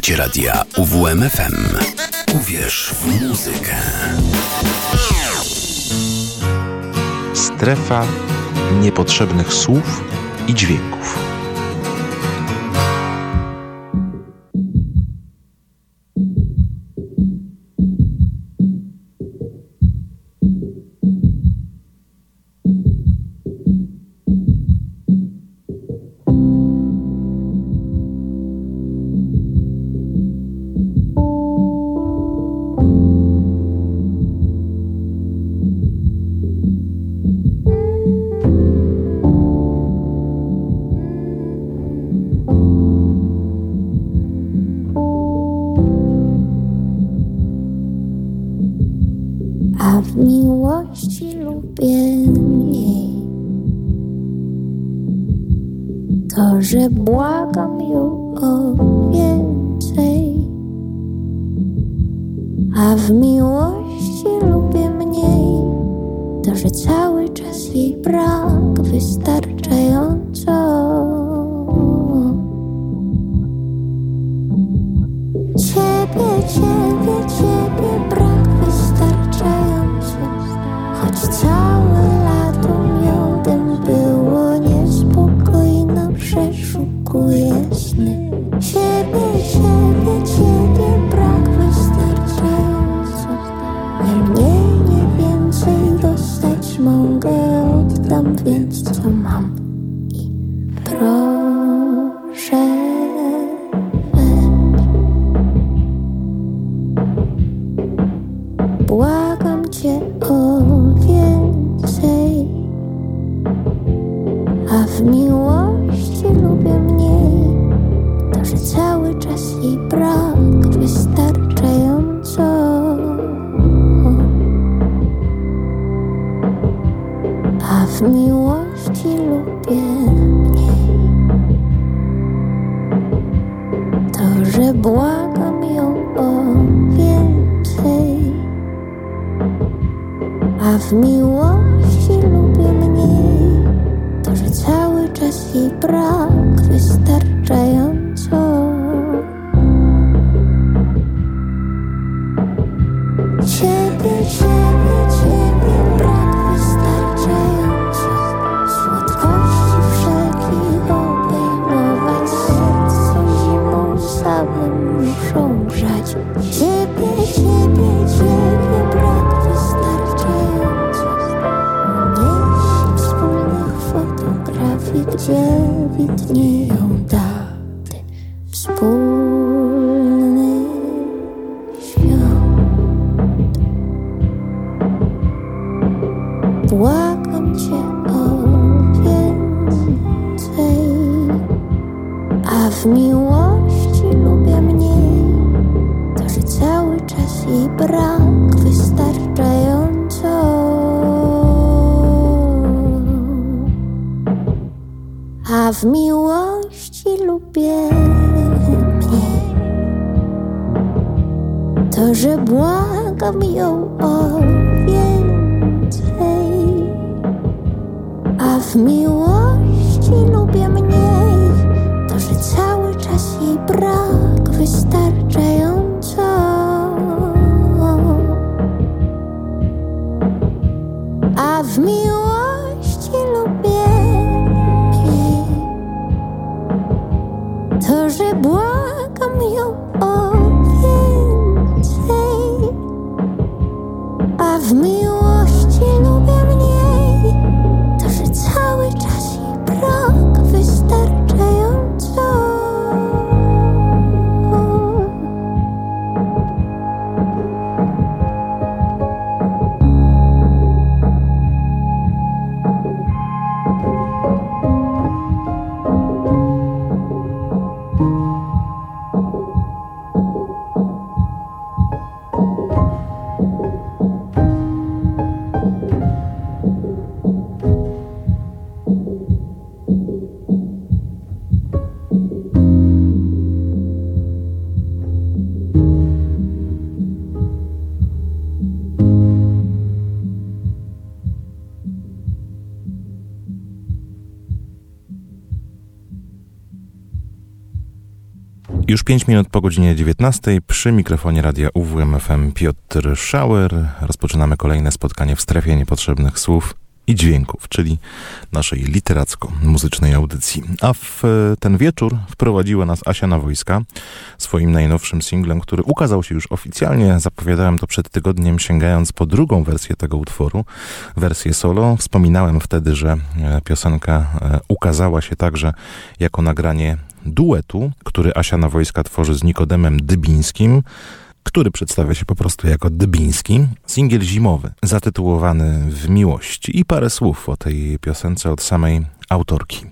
Słuchacie radia UWMFM. Uwierz w muzykę. Strefa niepotrzebnych słów i dźwięków. W brak wystarczająco. Już 5 minut po godzinie 19 przy mikrofonie radia UWMFM Piotr Schauer. Rozpoczynamy kolejne spotkanie w strefie niepotrzebnych słów i dźwięków, czyli naszej literacko-muzycznej audycji. A w ten wieczór wprowadziła nas Asia na wojska swoim najnowszym singlem, który ukazał się już oficjalnie. Zapowiadałem to przed tygodniem, sięgając po drugą wersję tego utworu, wersję solo. Wspominałem wtedy, że e, piosenka e, ukazała się także jako nagranie duetu, który Asia na wojska tworzy z Nikodemem Dybińskim który przedstawia się po prostu jako Dybiński. Singiel zimowy, zatytułowany W miłości i parę słów o tej piosence od samej autorki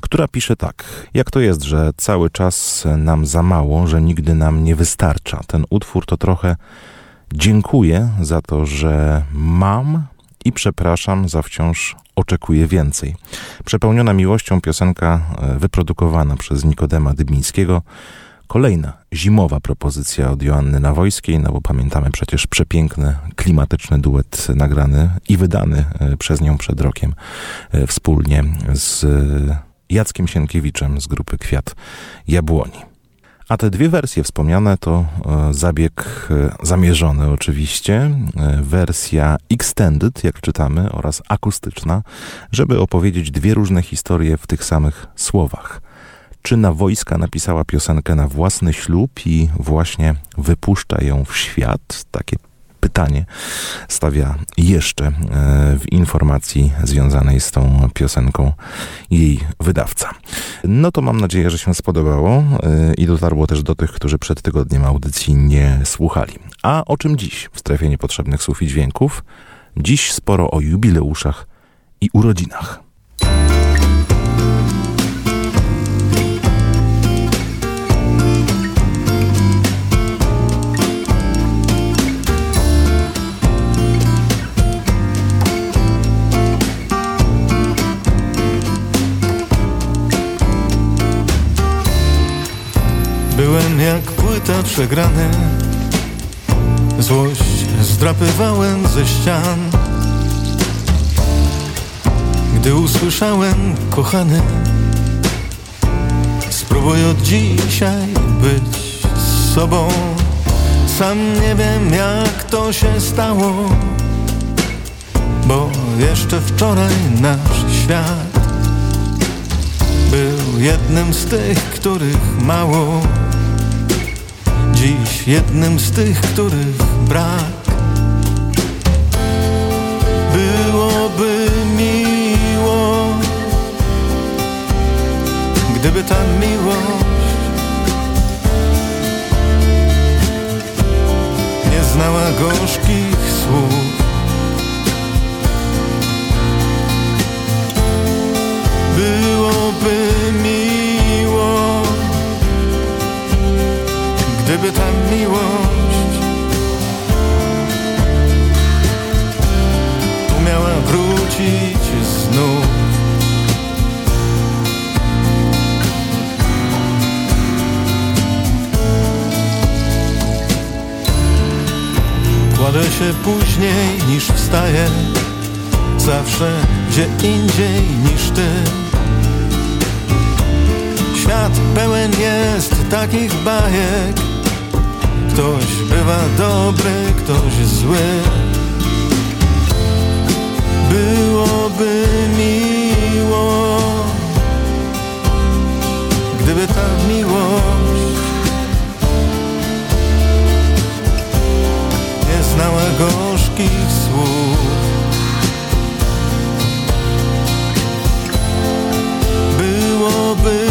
która pisze tak. Jak to jest, że cały czas nam za mało, że nigdy nam nie wystarcza? Ten utwór to trochę dziękuję za to, że mam i przepraszam za wciąż oczekuję więcej. Przepełniona miłością piosenka e, wyprodukowana przez Nikodema Dybińskiego Kolejna zimowa propozycja od Joanny Nawojskiej, no bo pamiętamy przecież przepiękny, klimatyczny duet nagrany i wydany e, przez nią przed rokiem e, wspólnie z Jackiem Sienkiewiczem z grupy Kwiat Jabłoni. A te dwie wersje wspomniane to e, zabieg zamierzony oczywiście, wersja extended, jak czytamy, oraz akustyczna, żeby opowiedzieć dwie różne historie w tych samych słowach czy na wojska napisała piosenkę na własny ślub i właśnie wypuszcza ją w świat? Takie pytanie stawia jeszcze e, w informacji związanej z tą piosenką jej wydawca. No to mam nadzieję, że się spodobało e, i dotarło też do tych, którzy przed tygodniem audycji nie słuchali. A o czym dziś w strefie niepotrzebnych słów i dźwięków? Dziś sporo o jubileuszach i urodzinach. Byłem jak płyta przegrany. Złość zdrapywałem ze ścian. Gdy usłyszałem, kochany Spróbuj od dzisiaj być z sobą. Sam nie wiem jak to się stało Bo jeszcze wczoraj nasz świat Był jednym z tych, których mało dziś jednym z tych, których brak. Byłoby miło Gdyby ta miłość Nie znała gorzkich słów miłość. Umiała wrócić znów. Kładę się później niż wstaję Zawsze gdzie indziej niż ty. Świat pełen jest takich bajek Ktoś bywa dobry, ktoś zły. Byłoby miło Gdyby ta miłość Nie znała gorzkich słów. Byłoby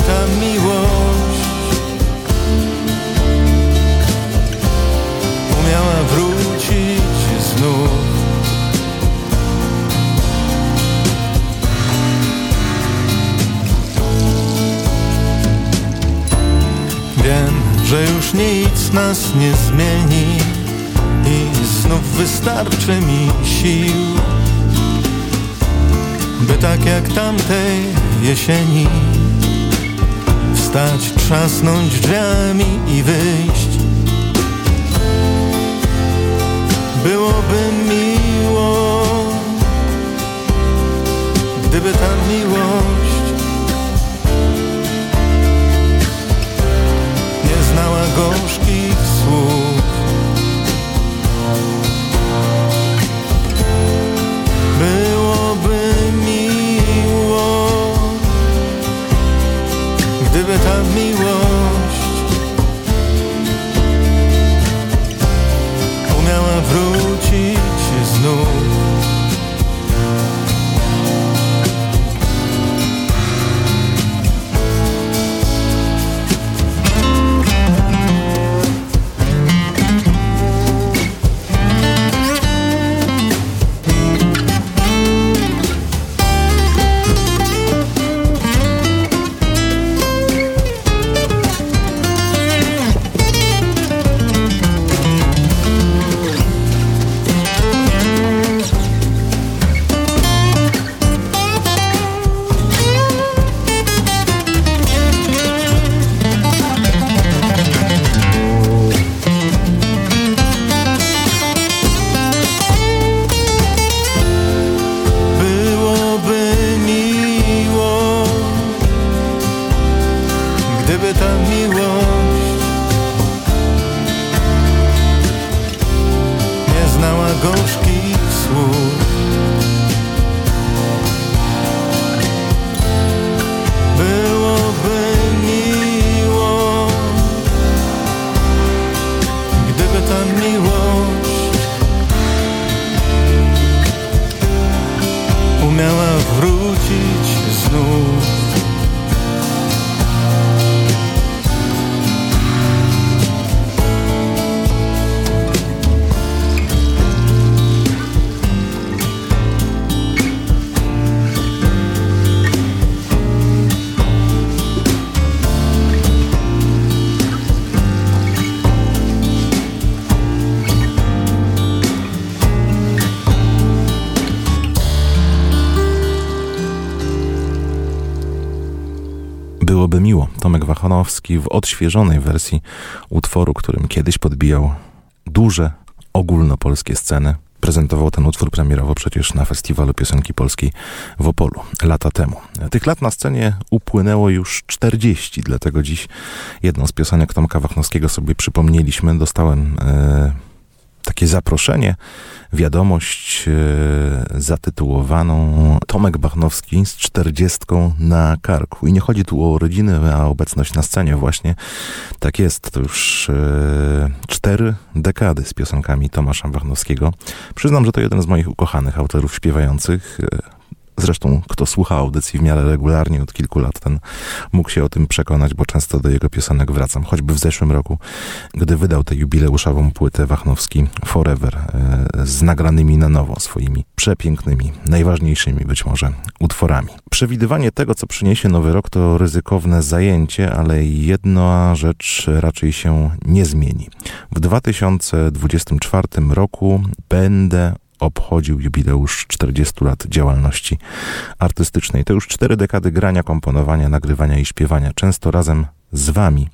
ta miłość umiała wrócić znów. Wiem, że już nic nas nie zmieni i znów wystarczy mi sił, by tak jak tamtej jesieni wstać, trzasnąć drzwiami i wyjść. Byłoby miło, gdyby ta miłość nie znała gorzkich gdyby W odświeżonej wersji utworu, którym kiedyś podbijał duże ogólnopolskie sceny. Prezentował ten utwór premierowo przecież na Festiwalu Piosenki Polskiej w Opolu lata temu. Tych lat na scenie upłynęło już 40, dlatego dziś jedną z piosenek Tomka Wachnowskiego sobie przypomnieliśmy. Dostałem e, takie zaproszenie, wiadomość e, zatytułowaną Tomek Bachnowski z czterdziestką na karku. I nie chodzi tu o rodziny, a obecność na scenie właśnie. Tak jest, to już e, cztery dekady z piosenkami Tomasza Bachnowskiego. Przyznam, że to jeden z moich ukochanych autorów śpiewających. Zresztą, kto słucha audycji w miarę regularnie od kilku lat, ten mógł się o tym przekonać, bo często do jego piosenek wracam. Choćby w zeszłym roku, gdy wydał tę jubileuszową płytę Wachnowski Forever e, z nagranymi na nowo swoimi przepięknymi, najważniejszymi być może utworami. Przewidywanie tego, co przyniesie nowy rok, to ryzykowne zajęcie, ale jedna rzecz raczej się nie zmieni. W 2024 roku będę obchodził jubileusz 40 lat działalności artystycznej. To już cztery dekady grania, komponowania, nagrywania i śpiewania, często razem z wami.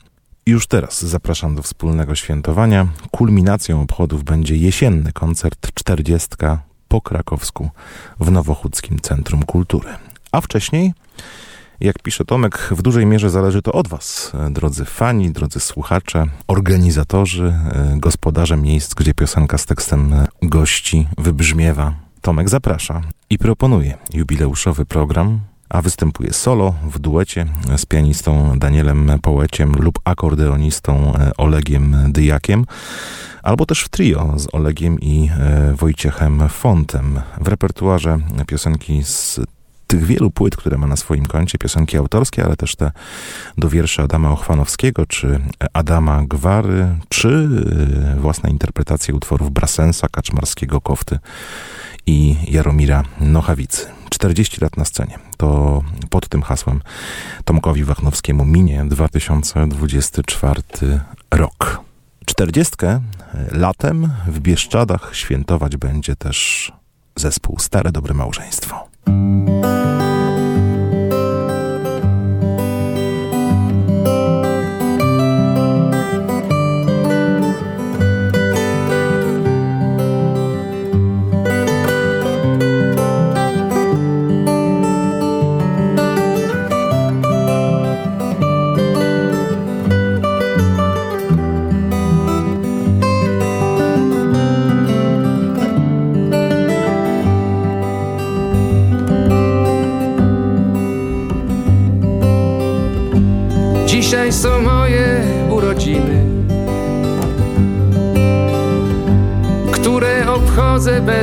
Już teraz zapraszam do wspólnego świętowania. Kulminacją obchodów będzie jesienny koncert 40 po krakowsku w Nowochódzkim Centrum Kultury. A wcześniej jak pisze Tomek, w dużej mierze zależy to od Was, drodzy fani, drodzy słuchacze, organizatorzy, gospodarze miejsc, gdzie piosenka z tekstem gości wybrzmiewa. Tomek zaprasza i proponuje jubileuszowy program, a występuje solo w duecie z pianistą Danielem Połeciem lub akordeonistą Olegiem Dyjakiem, albo też w trio z Olegiem i Wojciechem Fontem. W repertuarze piosenki z tych wielu płyt, które ma na swoim koncie, piosenki autorskie, ale też te do wierszy Adama Ochwanowskiego, czy Adama Gwary, czy własne interpretacje utworów Brasensa, Kaczmarskiego, Kofty i Jaromira Nochawicy. 40 lat na scenie. To pod tym hasłem Tomkowi Wachnowskiemu minie 2024 rok. 40 latem w Bieszczadach świętować będzie też zespół Stare Dobre Małżeństwo.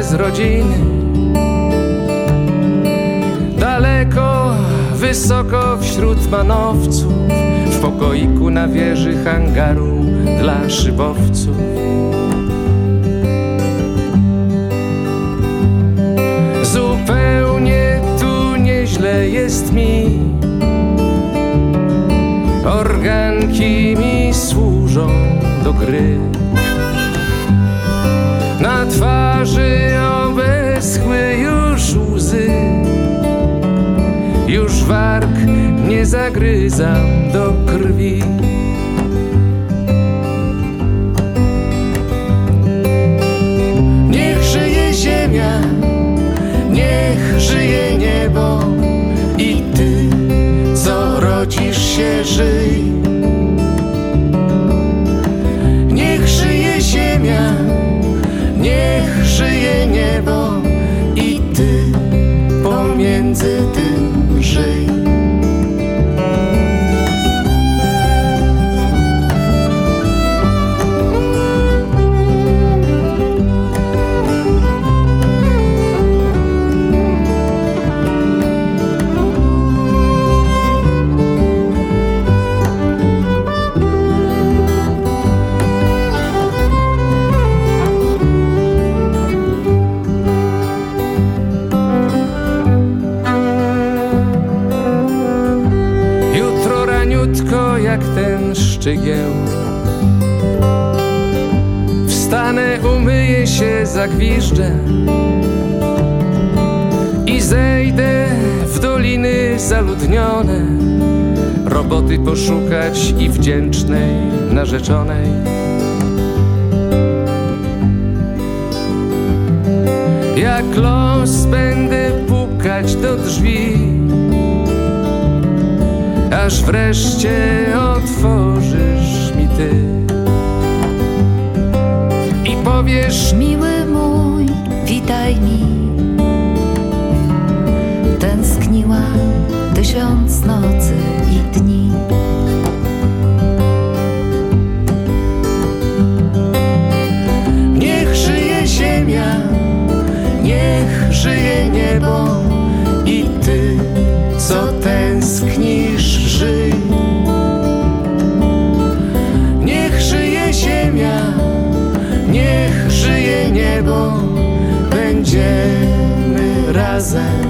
Bez rodziny. Daleko, wysoko wśród manowców, w pokoiku na wieży hangaru dla szybowców. Zupełnie tu nieźle jest mi Organki mi służą do gry zagryzam do krwi Niech żyje ziemia, niech żyje niebo i ty, co rodzisz się, żyj. Szczygieł Wstanę, umyję się, zagwiżdżę I zejdę w doliny zaludnione Roboty poszukać i wdzięcznej narzeczonej. Jak los będę pukać do drzwi aż wreszcie otworzysz mi ty i powiesz Miły mój, witaj mi. Tęskniłam tysiąc nocy i dni. Niech żyje ziemia, niech żyje niebo razem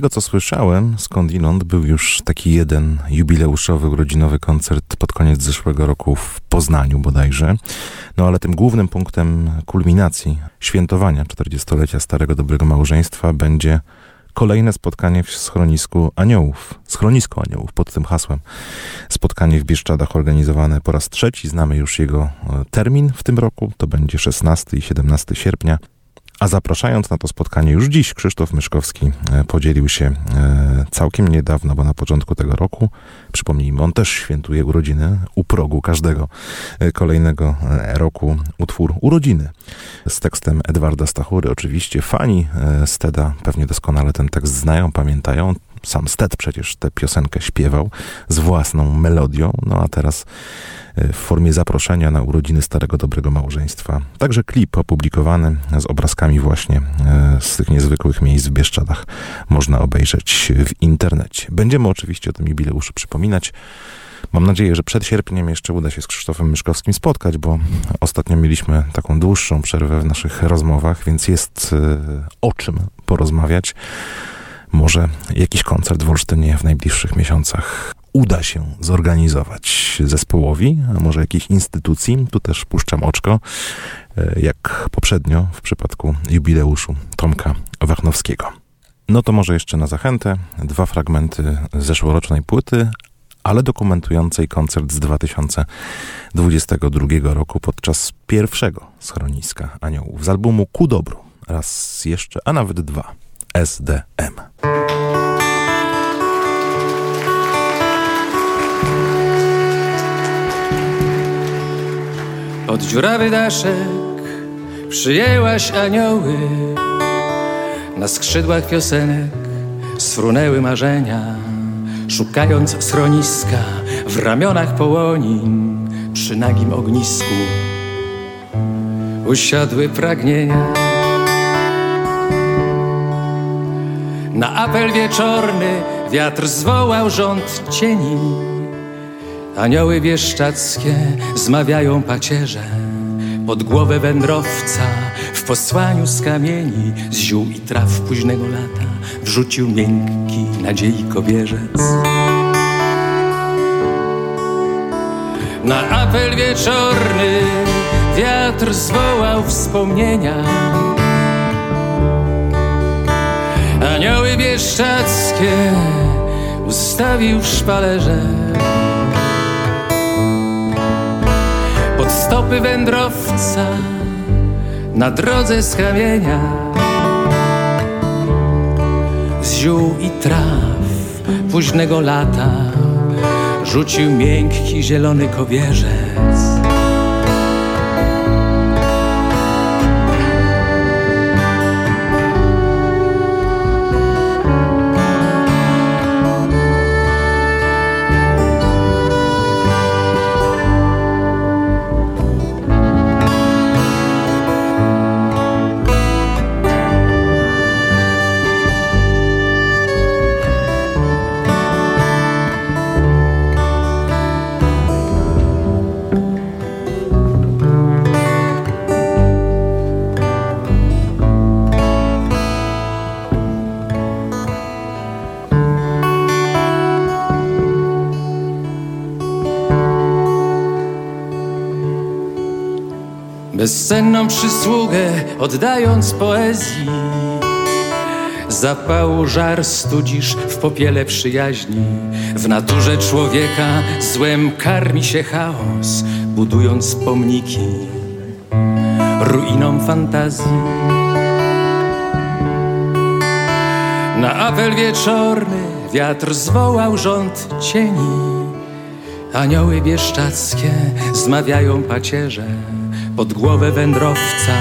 tego co słyszałem, skądinąd był już taki jeden jubileuszowy, urodzinowy koncert pod koniec zeszłego roku w Poznaniu bodajże. No ale tym głównym punktem kulminacji świętowania 40-lecia Starego Dobrego Małżeństwa będzie kolejne spotkanie w schronisku Aniołów, schronisko Aniołów pod tym hasłem. Spotkanie w Bieszczadach organizowane po raz trzeci, znamy już jego e, termin w tym roku, to będzie 16 i 17 sierpnia. A zapraszając na to spotkanie już dziś, Krzysztof Myszkowski e, podzielił się e, całkiem niedawno, bo na początku tego roku, przypomnijmy, on też świętuje urodziny u progu każdego e, kolejnego roku utwór Urodziny z tekstem Edwarda Stachury. Oczywiście fani Steda pewnie doskonale ten tekst znają, pamiętają. Sam Sted przecież tę piosenkę śpiewał z własną melodią, no a teraz w formie zaproszenia na urodziny Starego Dobrego Małżeństwa. Także klip opublikowany z obrazkami właśnie e, z tych niezwykłych miejsc w Bieszczadach można obejrzeć w internecie. Będziemy oczywiście o tym jubileuszu przypominać. Mam nadzieję, że przed sierpniem jeszcze uda się z Krzysztofem Myszkowskim spotkać, bo ostatnio mieliśmy taką dłuższą przerwę w naszych rozmowach, więc jest e, o czym porozmawiać. Może jakiś koncert w Olsztynie w najbliższych miesiącach uda się zorganizować zespołowi, a może jakiejś instytucji. Tu też puszczam oczko, e, jak poprzednio w przypadku jubileuszu Tomka Wachnowskiego. No to może jeszcze na zachętę dwa fragmenty zeszłorocznej płyty, ale dokumentującej koncert z 2022 roku podczas pierwszego schroniska aniołów z albumu Ku Dobru. Raz jeszcze, a nawet dwa. SDM. Pod dziurawy daszek przyjęłaś anioły Na skrzydłach piosenek sfrunęły marzenia Szukając schroniska w ramionach połonin Przy nagim ognisku usiadły pragnienia Na apel wieczorny wiatr zwołał rząd cieni. Anioły bieszczackie zmawiają pacierze. Pod głowę wędrowca w posłaniu z kamieni Z ziół i traw późnego lata wrzucił miękki nadziei kobierzec Na apel wieczorny wiatr zwołał wspomnienia Anioły bieszczackie ustawił w szpalerze pod stopy wędrowca na drodze z kamienia z ziół i traw późnego lata rzucił miękki zielony kobierzec. Bezcenną przysługę oddając poezji. Zapału żar studzisz w popiele przyjaźni. W naturze człowieka złem karmi się chaos, budując pomniki ruinom fantazji. Na apel wieczorny wiatr zwołał rząd cieni. Anioły bieszczackie zmawiają pacierze pod głowę wędrowca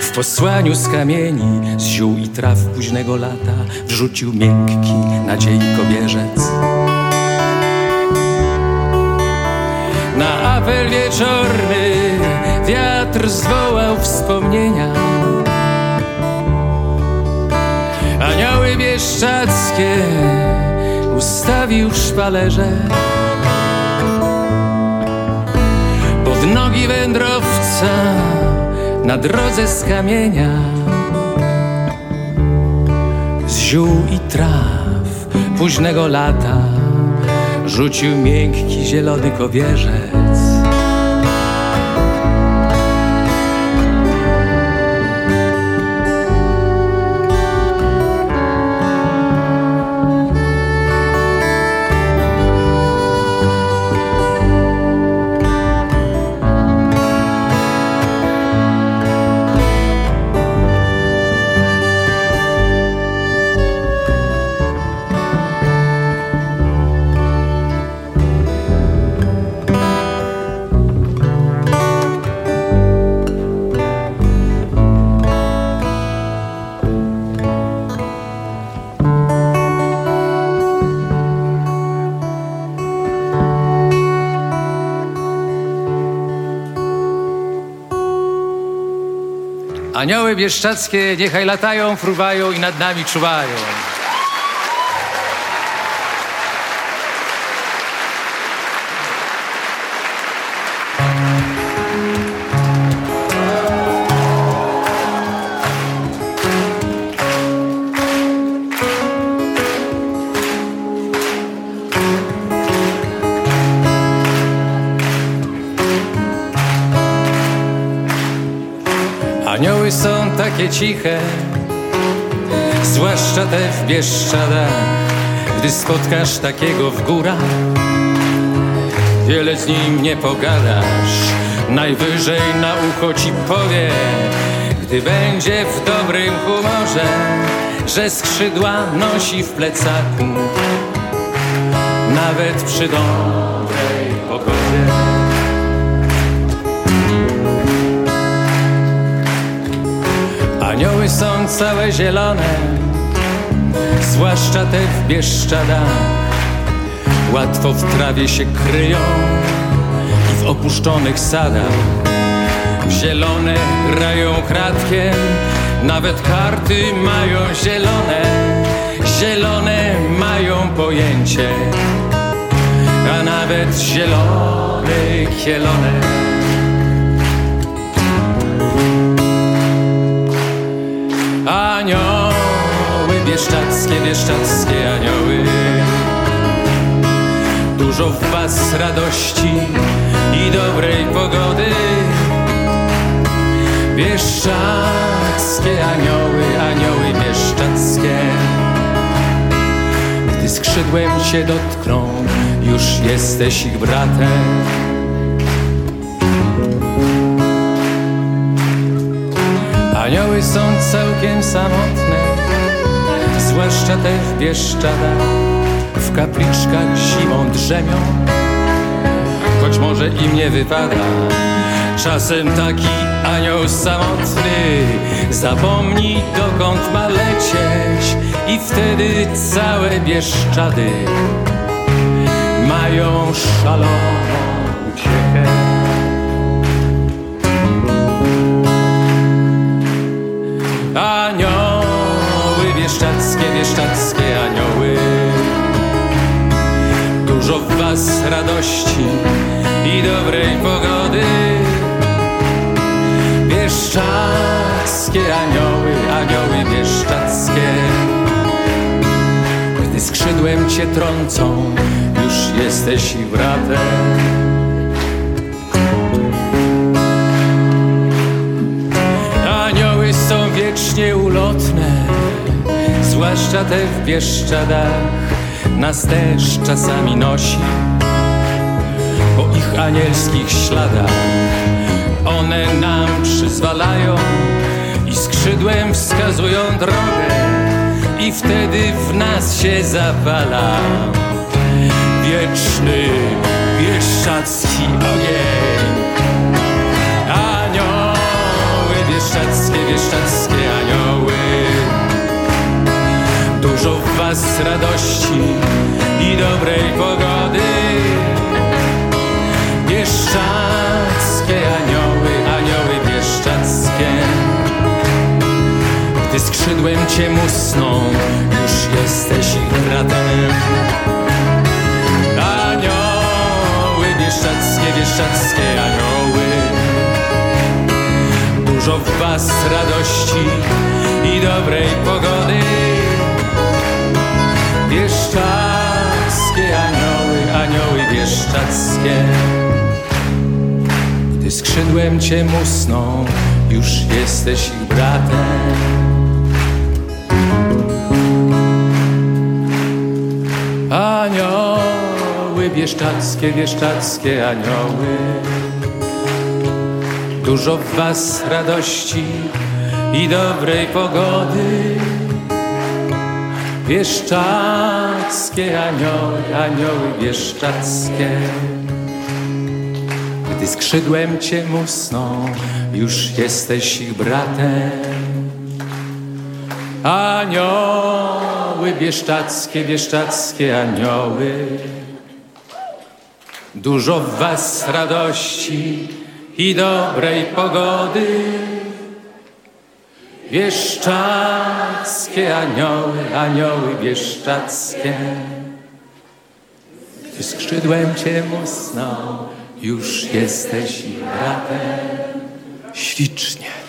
w posłaniu z kamieni, z ziół i traw późnego lata wrzucił miękki nadziei kobierzec. Na apel wieczorny wiatr zwołał wspomnienia. Anioły bieszczackie ustawił w szpalerze. Pod nogi wędrowca na drodze z kamienia Z ziół i traw późnego lata rzucił miękki zielony kowierzec. Anioły bieszczackie niechaj latają, fruwają i nad nami czuwają. Takie ciche, zwłaszcza te w Bieszczadach. Gdy spotkasz takiego w górach, wiele z nim nie pogadasz. Najwyżej na ucho ci powie, gdy będzie w dobrym humorze, że skrzydła nosi w plecaku, nawet przy dobrej pogodzie. Anioły są całe zielone, zwłaszcza te w Bieszczadach. Łatwo w trawie się kryją i w opuszczonych sadach. Zielone grają kratkiem, nawet karty mają zielone. Zielone mają pojęcie, a nawet zielone kielone. Anioły bieszczackie, bieszczackie anioły. Dużo w was radości i dobrej pogody. Bieszczackie anioły, anioły bieszczackie Gdy skrzydłem cię dotkną, już jesteś ich bratem Anioły są całkiem samotne, zwłaszcza te w Bieszczadach, w kapliczkach zimą drzemią, choć może im nie wypada. Czasem taki anioł samotny zapomni dokąd ma lecieć i wtedy całe Bieszczady mają szaloną bieszczackie, bieszczackie anioły. Dużo w was radości i dobrej pogody. Bieszczackie anioły, anioły bieszczackie Gdy skrzydłem cię trącą, już jesteś ich bratem Anioły są wiecznie ulotne, zwłaszcza te w Bieszczadach. Nas też czasami nosi po ich anielskich śladach. One nam przyzwalają i skrzydłem wskazują drogę i wtedy w nas się zapala wieczny bieszczacki ogień. Anioły bieszczackie, bieszczackie Was radości i dobrej pogody. Bieszczackie anioły, anioły bieszczackie. Gdy skrzydłem cię musną, już jesteś ich bratem. Anioły bieszczackie, bieszczackie anioły. Dużo w was radości i dobrej pogody Bieszczackie anioły, anioły bieszczackie Gdy skrzydłem cię musną, już jesteś ich bratem. Anioły bieszczackie, bieszczackie anioły. Dużo w was radości i dobrej pogody. Bieszczackie anioły, anioły bieszczackie Gdy skrzydłem cię musną, już jesteś ich bratem. Anioły bieszczackie, bieszczackie anioły. Dużo w was radości i dobrej pogody Bieszczackie anioły, anioły bieszczackie. Gdy skrzydłem cię musną, już jesteś ich bratem. Ślicznie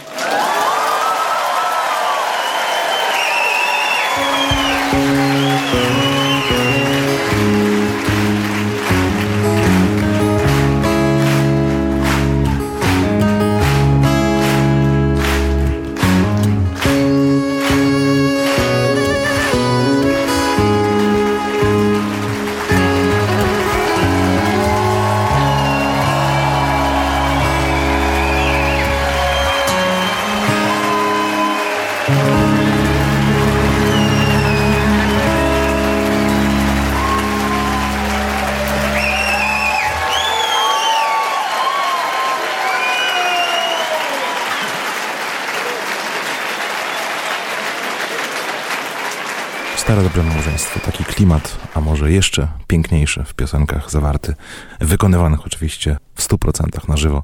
Stare dobre małżeństwo, taki klimat, a może jeszcze piękniejszy w piosenkach zawarty, wykonywanych oczywiście w 100% na żywo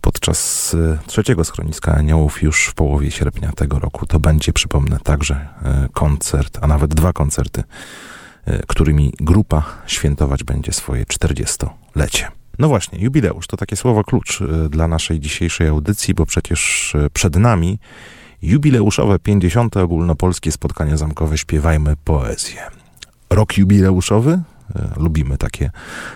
podczas y, trzeciego schroniska aniołów już w połowie sierpnia tego roku. To będzie, przypomnę, także y, koncert, a nawet dwa koncerty, y, którymi grupa świętować będzie swoje 40-lecie. No właśnie, jubileusz to takie słowo klucz dla naszej dzisiejszej audycji, bo przecież przed nami jubileuszowe 50. ogólnopolskie spotkanie zamkowe Śpiewajmy Poezję. Rok jubileuszowy, e, lubimy takie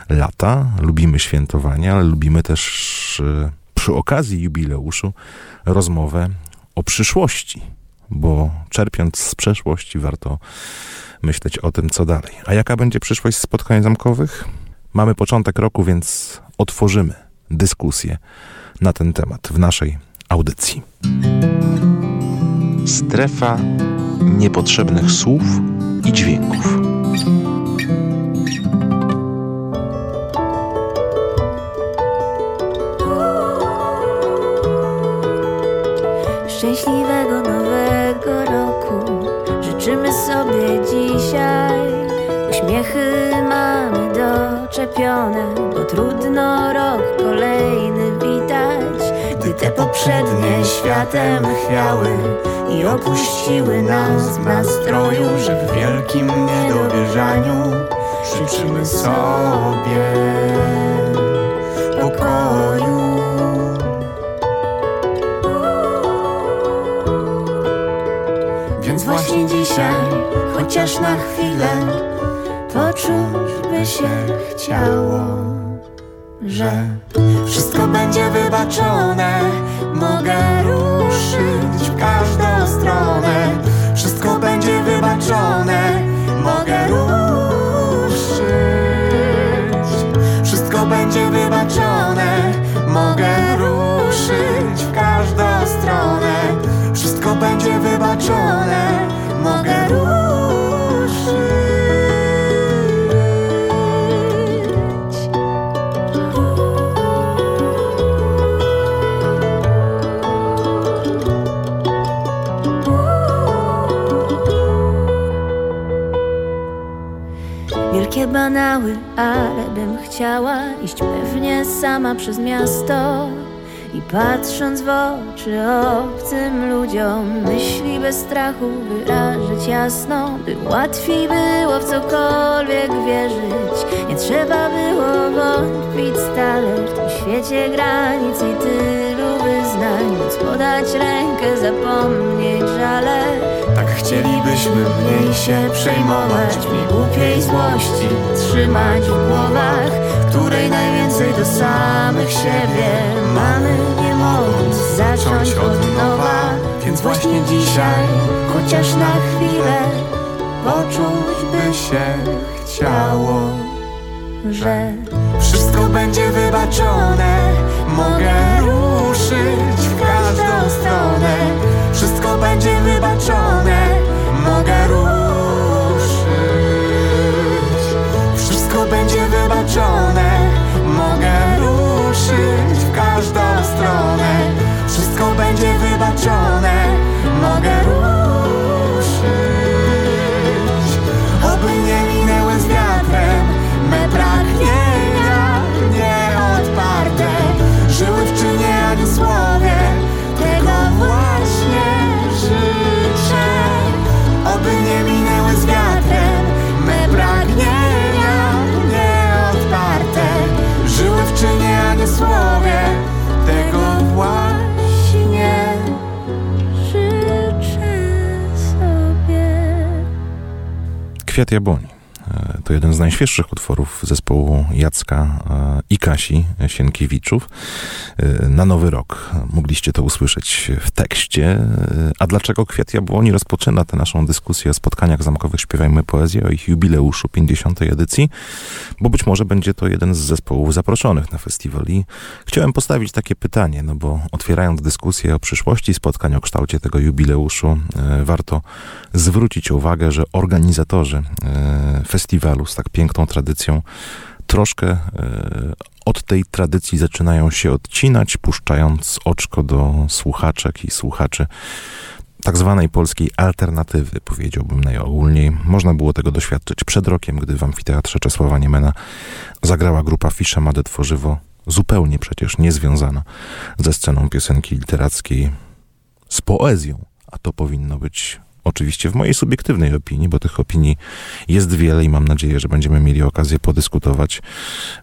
lata, lubimy świętowania, ale lubimy też e, przy okazji jubileuszu rozmowę o przyszłości, bo czerpiąc z przeszłości warto myśleć o tym, co dalej. A jaka będzie przyszłość spotkań zamkowych? Mamy początek roku, więc otworzymy dyskusję na ten temat w naszej audycji. Strefa niepotrzebnych słów i dźwięków. Szczęśliwego nowego roku życzymy sobie dzisiaj. Uśmiechy mamy doczepione, bo trudno rok kolejny poprzednie światem chwiały i opuściły nas w nastroju, że w wielkim niedowierzaniu życzymy sobie pokoju. Więc właśnie dzisiaj, chociaż na chwilę, poczuć by się chciało, że wybaczone. Mogę ruszyć w każdą stronę. Wszystko będzie wybaczone. Banały, ale bym chciała iść pewnie sama przez miasto i patrząc w oczy obcym ludziom, myśli bez strachu wyrazić jasno, by łatwiej było w cokolwiek wierzyć. Nie trzeba było wątpić stale w tym świecie. granic i tylu wyznań Móc podać rękę, zapomnieć żale Tak chcielibyśmy mniej się przejmować Mniej głupiej złości trzymać w głowach Której najwięcej do samych siebie Mamy nie móc zacząć od nowa. Więc właśnie dzisiaj, chociaż na chwilę Poczuć by się chciało Że Wszystko będzie wybaczone. Mogę ruszyć w każdą stronę. Wszystko będzie wybaczone Mogę Kwiat Jabłoni. E, To jeden z najświeższych utworów zespołu Jacka e, i Kasi Sienkiewiczów. E, Na nowy rok mogliście to usłyszeć w tekście. E, A dlaczego Kwiat Jabłoni rozpoczyna tę naszą dyskusję o spotkaniach zamkowych Śpiewajmy Poezję, o ich jubileuszu 50. edycji? Bo być może będzie to jeden z zespołów zaproszonych na festiwal. I chciałem postawić takie pytanie, no bo otwierając dyskusję o przyszłości spotkań o kształcie tego jubileuszu, warto zwrócić uwagę, że organizatorzy e, z tak piękną tradycją troszkę e, od tej tradycji zaczynają się odcinać, puszczając oczko do słuchaczek i słuchaczy tak zwanej polskiej alternatywy, powiedziałbym najogólniej. Można było tego doświadczyć przed rokiem, gdy w amfiteatrze Czesława Niemena zagrała grupa Fisza Made Tworzywo, zupełnie przecież niezwiązana ze sceną piosenki literackiej, z poezją, a to powinno być oczywiście w mojej subiektywnej opinii, bo tych opinii jest wiele i mam nadzieję, że będziemy mieli okazję podyskutować.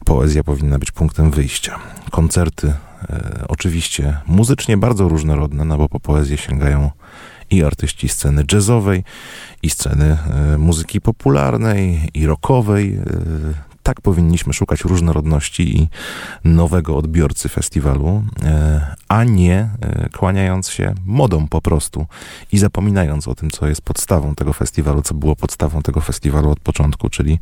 Poezja powinna być punktem wyjścia. Koncerty e, oczywiście muzycznie bardzo różnorodne, no bo po poezję sięgają i artyści sceny jazzowej, i sceny e, muzyki popularnej, i rockowej. Tak powinniśmy szukać różnorodności i nowego odbiorcy festiwalu, e, a nie e, kłaniając się modą po prostu i zapominając o tym, co jest podstawą tego festiwalu, co było podstawą tego festiwalu od początku, czyli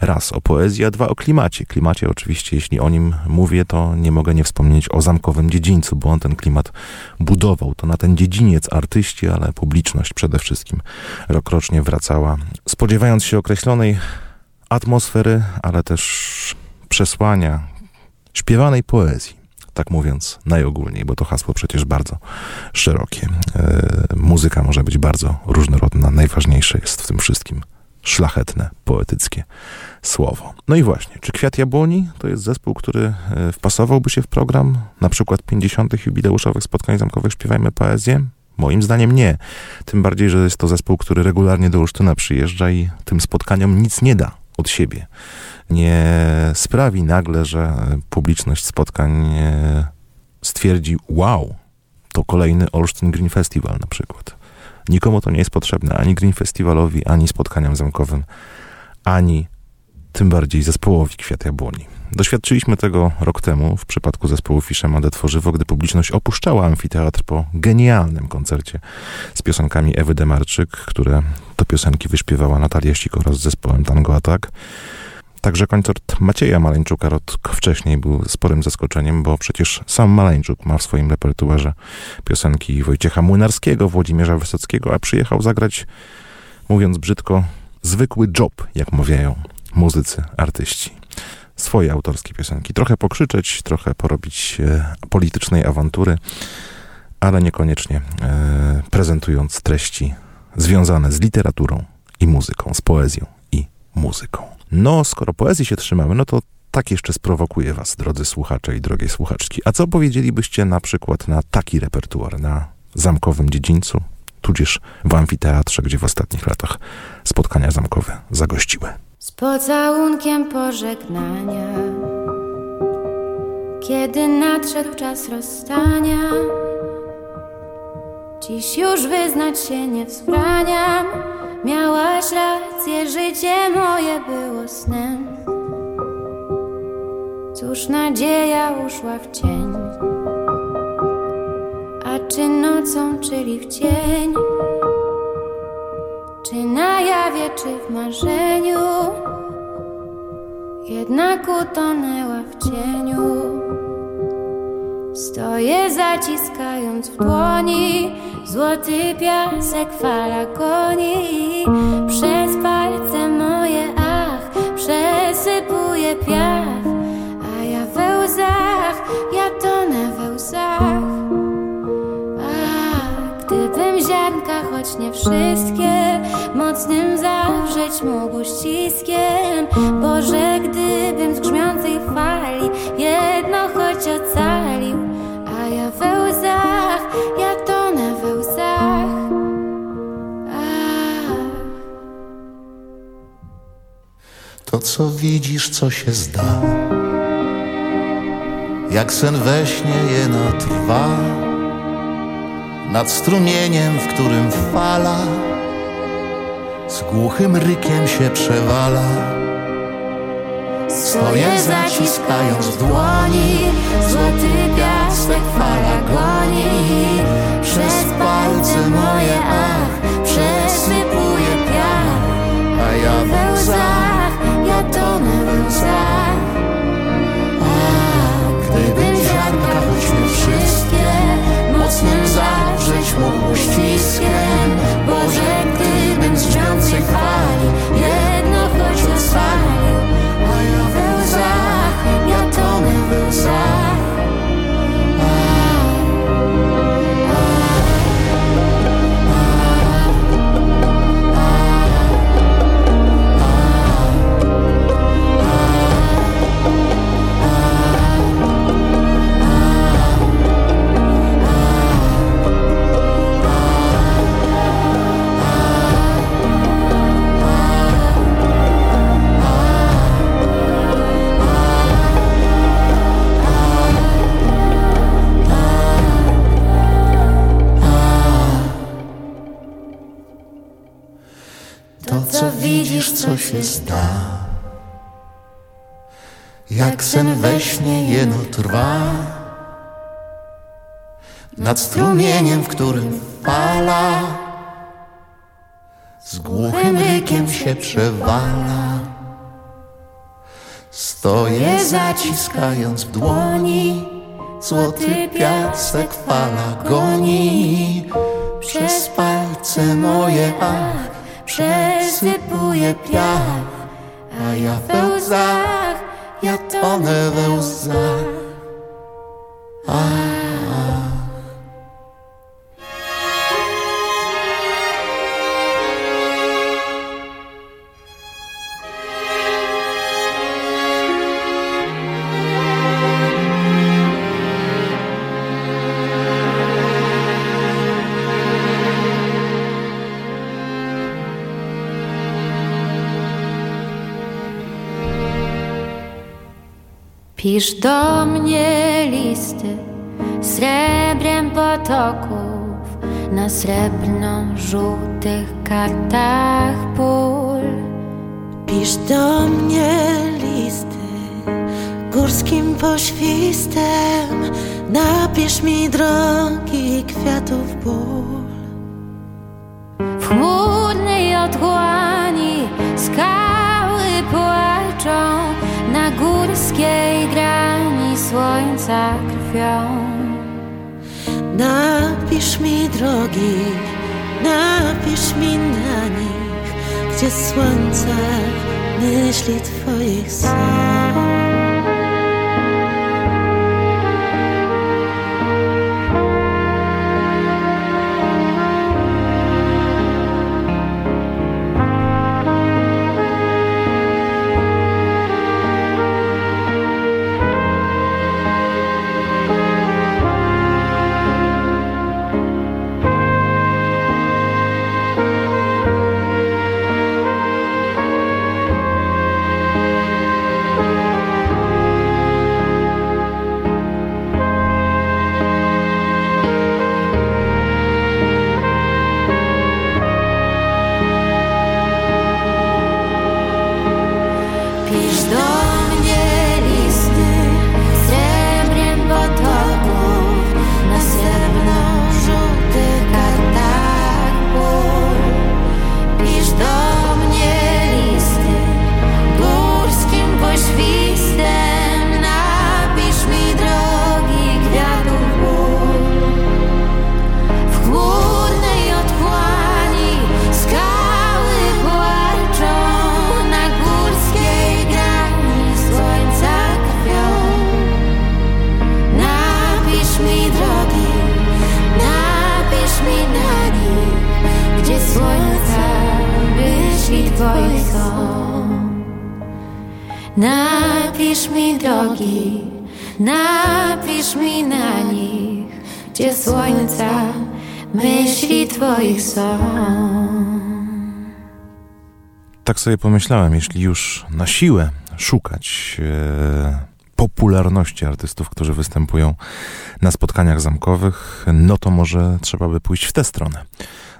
raz o poezji, a dwa o klimacie. Klimacie oczywiście, jeśli o nim mówię, to nie mogę nie wspomnieć o zamkowym dziedzińcu, bo on ten klimat budował. To na ten dziedziniec artyści, ale publiczność przede wszystkim rokrocznie wracała, spodziewając się określonej atmosfery, ale też przesłania śpiewanej poezji. Tak mówiąc najogólniej, bo to hasło przecież bardzo szerokie. E, muzyka może być bardzo różnorodna. Najważniejsze jest w tym wszystkim szlachetne, poetyckie słowo. No i właśnie, czy Kwiat Jabłoni to jest zespół, który e, wpasowałby się w program na przykład 50. jubileuszowych spotkań zamkowych Śpiewajmy Poezję? Moim zdaniem nie. Tym bardziej, że jest to zespół, który regularnie do Olsztyna przyjeżdża i tym spotkaniom nic nie da od siebie. Nie sprawi nagle, że publiczność spotkań stwierdzi wow, to kolejny Olsztyn Green Festival na przykład. Nikomu to nie jest potrzebne, ani Green Festiwalowi, ani spotkaniom zamkowym, ani tym bardziej zespołowi Kwiat Jabłoni. Doświadczyliśmy tego rok temu w przypadku zespołu Fiszemade Tworzywo, gdy publiczność opuszczała amfiteatr po genialnym koncercie z piosenkami Ewy Demarczyk, które to piosenki wyśpiewała Natalia Sikora z zespołem Tango Attack. Także koncert Macieja Maleńczuka rok wcześniej był sporym zaskoczeniem, bo przecież sam Maleńczuk ma w swoim repertuarze piosenki Wojciecha Młynarskiego, Włodzimierza Wysockiego, a przyjechał zagrać, mówiąc brzydko, zwykły job, jak mawiają muzycy, artyści. Swoje autorskie piosenki. Trochę pokrzyczeć, trochę porobić e, politycznej awantury, ale niekoniecznie e, prezentując treści związane z literaturą i muzyką, z poezją i muzyką. No, skoro poezji się trzymamy, no to tak jeszcze sprowokuję was, drodzy słuchacze i drogie słuchaczki. A co powiedzielibyście na przykład na taki repertuar, na zamkowym dziedzińcu, tudzież w amfiteatrze, gdzie w ostatnich latach spotkania zamkowe zagościły? Z pocałunkiem pożegnania. Kiedy nadszedł czas rozstania Dziś już wyznać się nie wzbraniam. Miałaś rację, życie moje było snem. Cóż nadzieja uszła w cień. A czy nocą, czyli w dzień Czy na jawie, czy w marzeniu? Jednak utonęła w cieniu. Stoję zaciskając w dłoni Złoty piasek fala goni. Przez palce moje ach Przesypuje piach nie wszystkie. Mocnym zawrzeć mógł ściskiem. Boże, gdybym z grzmiącej fali Jedno choć ocalił. A ja we łzach, ja tonę we łzach. Ach. To co widzisz, co się zda. Jak sen we śnie jeno trwa Nad strumieniem, w którym fala Z głuchym rykiem się przewala. Stoję zaciskając w dłoni Złoty piasek fala goni. Przez palce moje ach Przesypuje piach A ja we łzach, ja tonę we łzach zawrzeć mógł ściskiem Boże, gdybym z grzmiącej fali widzisz, co się sta. Jak sen we śnie jeno trwa. Nad strumieniem, w którym fala Z głuchym rykiem się przewala. Stoję zaciskając w dłoni Złoty piasek fala goni. Przez palce moje ach Przesypuje piach A ja we łzach Ja tonę we łzach Pisz do mnie listy srebrem potoków na srebrno-żółtych kartach pól. Pisz do mnie listy górskim poświstem, napisz mi drogi kwiatów ból. W chmurnej otchłani skały płaczą na górskiej słońca krwią. Napisz mi drogi, napisz mi na nich, gdzie słońce myśli twoich Twoich są. Napisz mi drogi, napisz mi na nich, gdzie słońca myśli Twoich są. Tak sobie pomyślałem, jeśli już na siłę szukać e, popularności artystów, którzy występują na spotkaniach zamkowych, no to może trzeba by pójść w tę stronę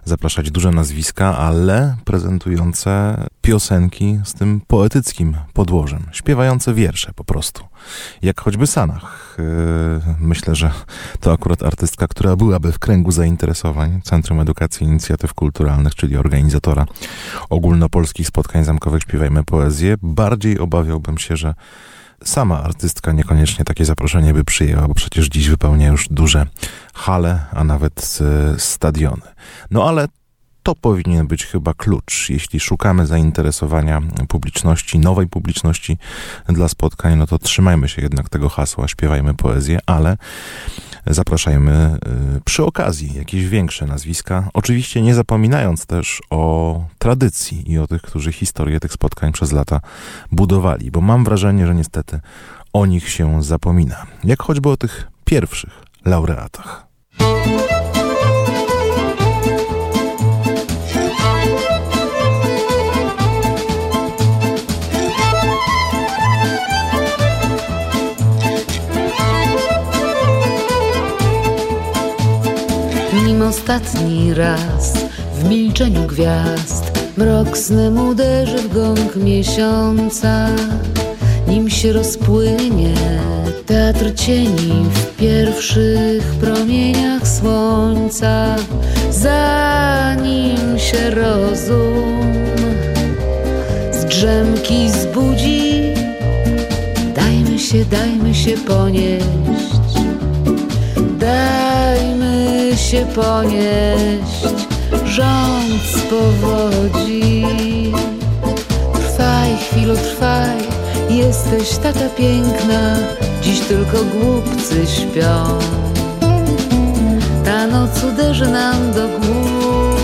zapraszać duże nazwiska, ale prezentujące piosenki z tym poetyckim podłożem, śpiewające wiersze po prostu. Jak choćby Sanach. Yy, myślę, że to akurat artystka, która byłaby w kręgu zainteresowań Centrum Edukacji i Inicjatyw Kulturalnych, czyli organizatora ogólnopolskich spotkań zamkowych Śpiewajmy Poezję. Bardziej obawiałbym się, że sama artystka niekoniecznie takie zaproszenie by przyjęła, bo przecież dziś wypełnia już duże hale, a nawet e, stadiony. No ale to powinien być chyba klucz. Jeśli szukamy zainteresowania publiczności, nowej publiczności dla spotkań, no to trzymajmy się jednak tego hasła, śpiewajmy poezję, ale zapraszajmy y, przy okazji jakieś większe nazwiska. Oczywiście nie zapominając też o tradycji i o tych, którzy historię tych spotkań przez lata budowali, bo mam wrażenie, że niestety o nich się zapomina. Jak choćby o tych pierwszych laureatach. Nim ostatni raz. W milczeniu gwiazd Mrok snem uderzy w gąg miesiąca. Nim się rozpłynie teatr cieni W pierwszych promieniach słońca. Zanim się rozum. Z drzemki zbudzi. Dajmy się, dajmy się ponieść się ponieść rząd z powodzi. Trwaj, chwilo, trwaj, jesteś taka piękna, dziś tylko głupcy śpią. Ta noc uderzy nam do głów,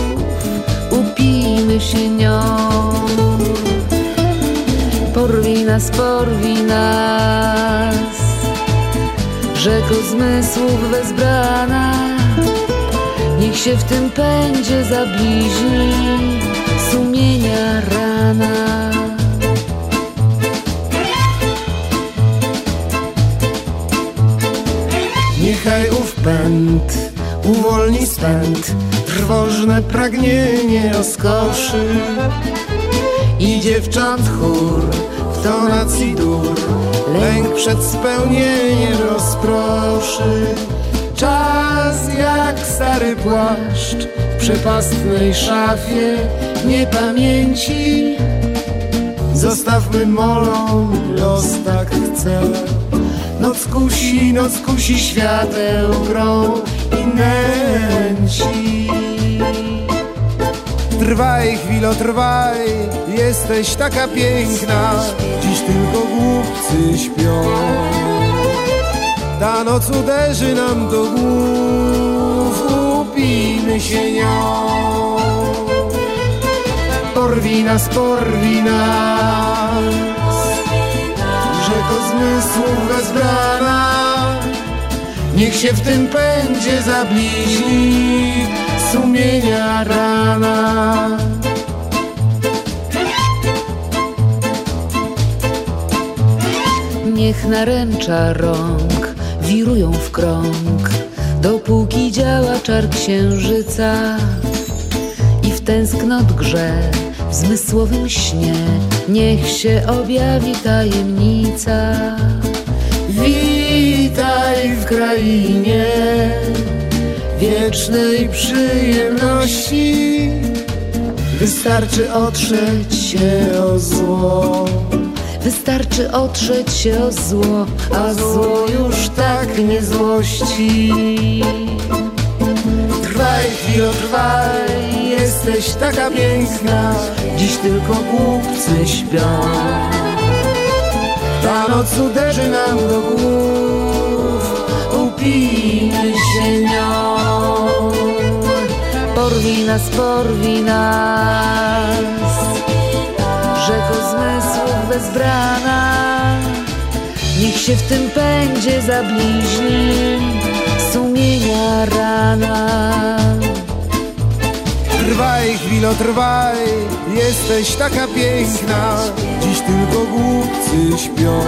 upijmy się nią. Porwi nas, porwi nas, rzeko zmysłów wezbrana. Niech się w tym pędzie zabliźni sumienia rana. Niechaj ów pęd uwolni spęd, trwożne pragnienie rozkoszy. I dziewcząt chór w tonacji dur, lęk przed spełnieniem rozproszy. Czas jak stary płaszcz w przepastnej szafie niepamięci. Zostawmy molą, los tak chce. Noc kusi, noc kusi świateł grą i nęci. Trwaj, chwilo, trwaj, jesteś taka piękna, dziś tylko głupcy śpią. Ta noc uderzy nam do głów, upijmy się nią. Porwi nas, porwi nas, rzeko zmysłów wezbrana. Niech się w tym pędzie zabliźni sumienia rana. Niech naręcza rąk wirują w krąg, dopóki działa czar księżyca i w tęsknot grze, w zmysłowym śnie, niech się objawi tajemnica. Witaj w krainie wiecznej przyjemności. Wystarczy otrzeć się o zło. Wystarczy otrzeć się o zło, a zło już tak nie złości. Trwaj, chwilo, trwaj, jesteś taka piękna, dziś tylko głupcy śpią. Ta noc uderzy nam do głów, upijmy się nią. Porwi nas, porwi nas, zmysłów wezbrana. się w tym pędzie zabliźni sumienia rana. Trwaj, chwilo, trwaj, jesteś taka piękna, dziś tylko głupcy śpią.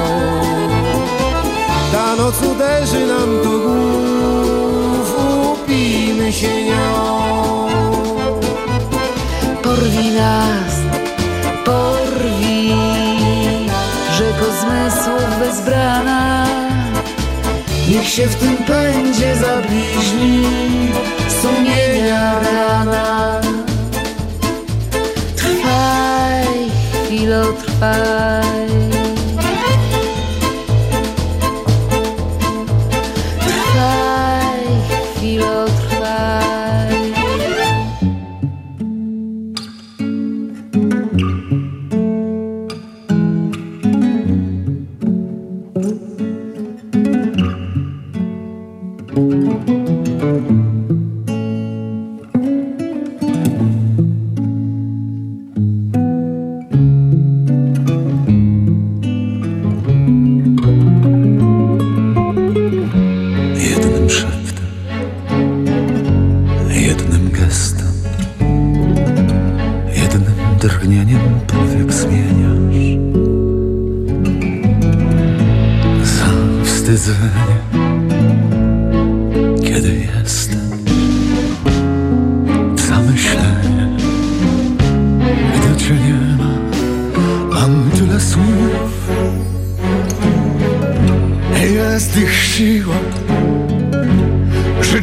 Ta noc uderzy nam do głów, upijmy się nią. Porwi nas, porwi, rzeko zmysłów bezbrana. Niech się w tym pędzie zabliźni sumienia rana. Trwaj, chwilo, trwaj.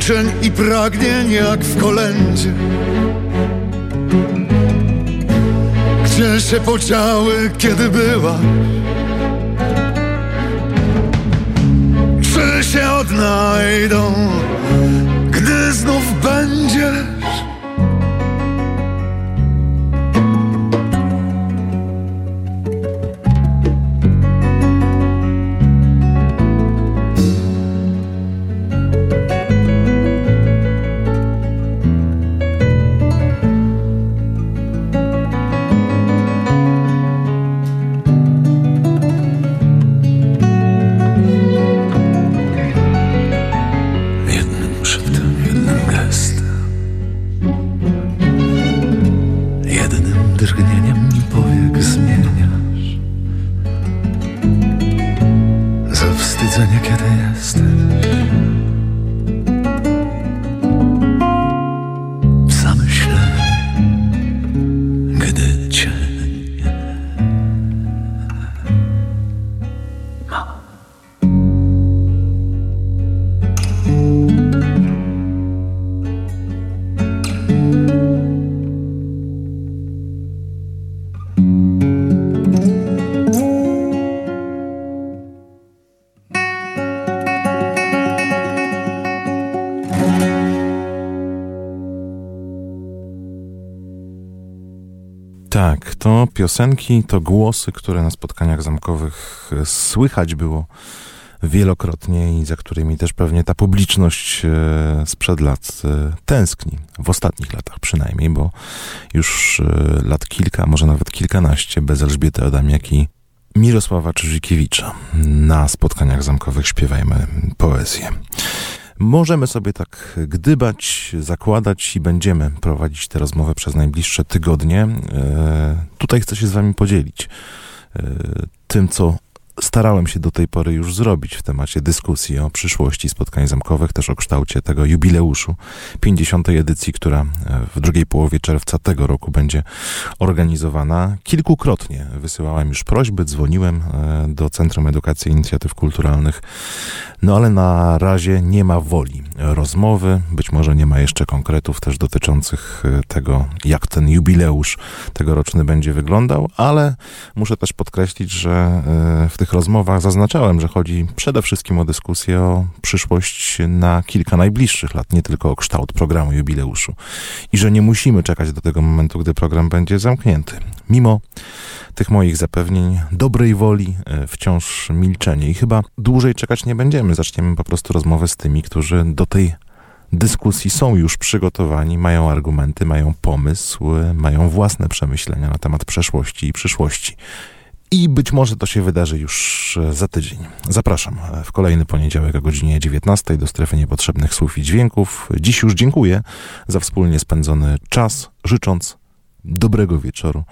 Życzeń i pragnień jak w kolędzie. Gdzie się podziały, kiedy była? Czy się odnajdą, gdy znów będziesz piosenki, to głosy, które na spotkaniach zamkowych słychać było wielokrotnie i za którymi też pewnie ta publiczność e, sprzed lat e, tęskni, w ostatnich latach przynajmniej, bo już e, lat kilka, może nawet kilkanaście bez Elżbiety Adamiak i Mirosława Czyżykiewicza na spotkaniach zamkowych śpiewajmy poezję. Możemy sobie tak gdybać, zakładać i będziemy prowadzić tę rozmowę przez najbliższe tygodnie. E, tutaj chcę się z Wami podzielić e, tym, co starałem się do tej pory już zrobić w temacie dyskusji o przyszłości spotkań zamkowych, też o kształcie tego jubileuszu 50. edycji, która e, w drugiej połowie czerwca tego roku będzie organizowana. Kilkukrotnie wysyłałem już prośby, dzwoniłem e, do Centrum Edukacji i Inicjatyw Kulturalnych, no ale na razie nie ma woli rozmowy, być może nie ma jeszcze konkretów też dotyczących e, tego, jak ten jubileusz tegoroczny będzie wyglądał, ale muszę też podkreślić, że w tych rozmowach zaznaczałem, że chodzi przede wszystkim o dyskusję o przyszłość na kilka najbliższych lat, nie tylko o kształt programu jubileuszu i że nie musimy czekać do tego momentu, gdy program będzie zamknięty. Mimo tych moich zapewnień, dobrej woli, e, wciąż milczenie i chyba dłużej czekać nie będziemy. Zaczniemy po prostu rozmowę z tymi, którzy do tej dyskusji są już przygotowani, mają argumenty, mają pomysł, e, mają własne przemyślenia na temat przeszłości i przyszłości. I być może to się wydarzy już e, za tydzień. Zapraszam e, w kolejny poniedziałek o godzinie 19 do strefy niepotrzebnych słów i dźwięków. Dziś już dziękuję za wspólnie spędzony czas, życząc dobrego wieczoru.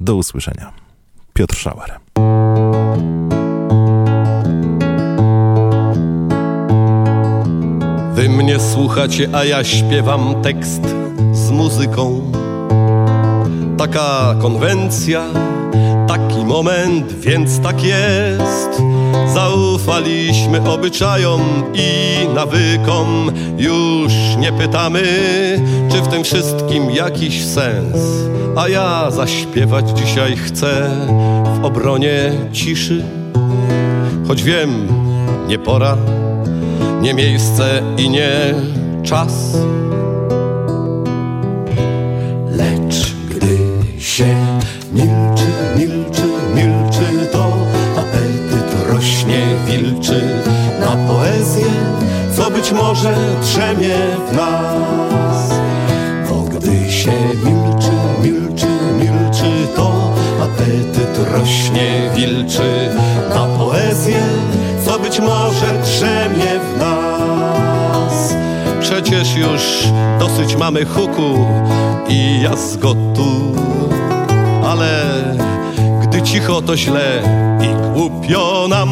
Do usłyszenia. Piotr Schauer. Wy mnie słuchacie, a ja śpiewam tekst z muzyką. Taka konwencja, moment, więc tak jest. Zaufaliśmy obyczajom i nawykom. Już nie pytamy, czy w tym wszystkim jakiś sens. A ja zaśpiewać dzisiaj chcę w obronie ciszy. Choć wiem, nie pora nie miejsce i nie czas. Lecz gdy się milczy, wilczy na poezję, co być może drzemie w nas. Bo gdy się milczy, milczy, milczy, to apetyt rośnie wilczy na poezję, co być może drzemie w nas. Przecież już dosyć mamy huku i jazgotu, ale gdy cicho to źle i głupio nam.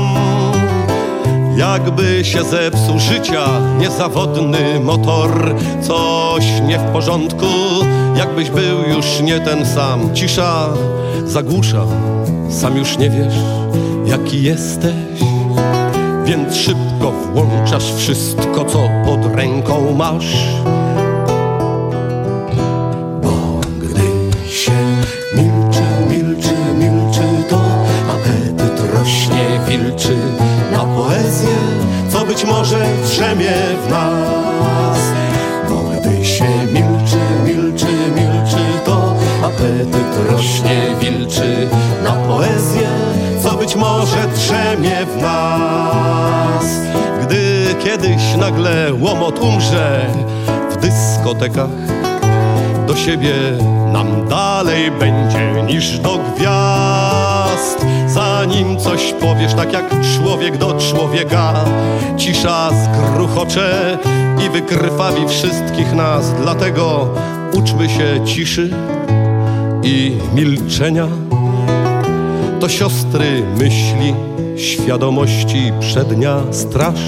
Jakby się zepsuł życia niezawodny motor, coś nie w porządku, jakbyś był już nie ten sam. Cisza zagłusza, sam już nie wiesz, jaki jesteś. Więc szybko włączasz wszystko, co pod ręką masz. Rośnie, wilczy na poezję, co być może drzemie w nas. Gdy kiedyś nagle łomot umrze w dyskotekach, do siebie nam dalej będzie niż do gwiazd. Zanim coś powiesz, tak jak człowiek do człowieka, cisza zgruchocze i wykrwawi wszystkich nas. Dlatego uczmy się ciszy i milczenia. To siostry myśli, świadomości przednia straż.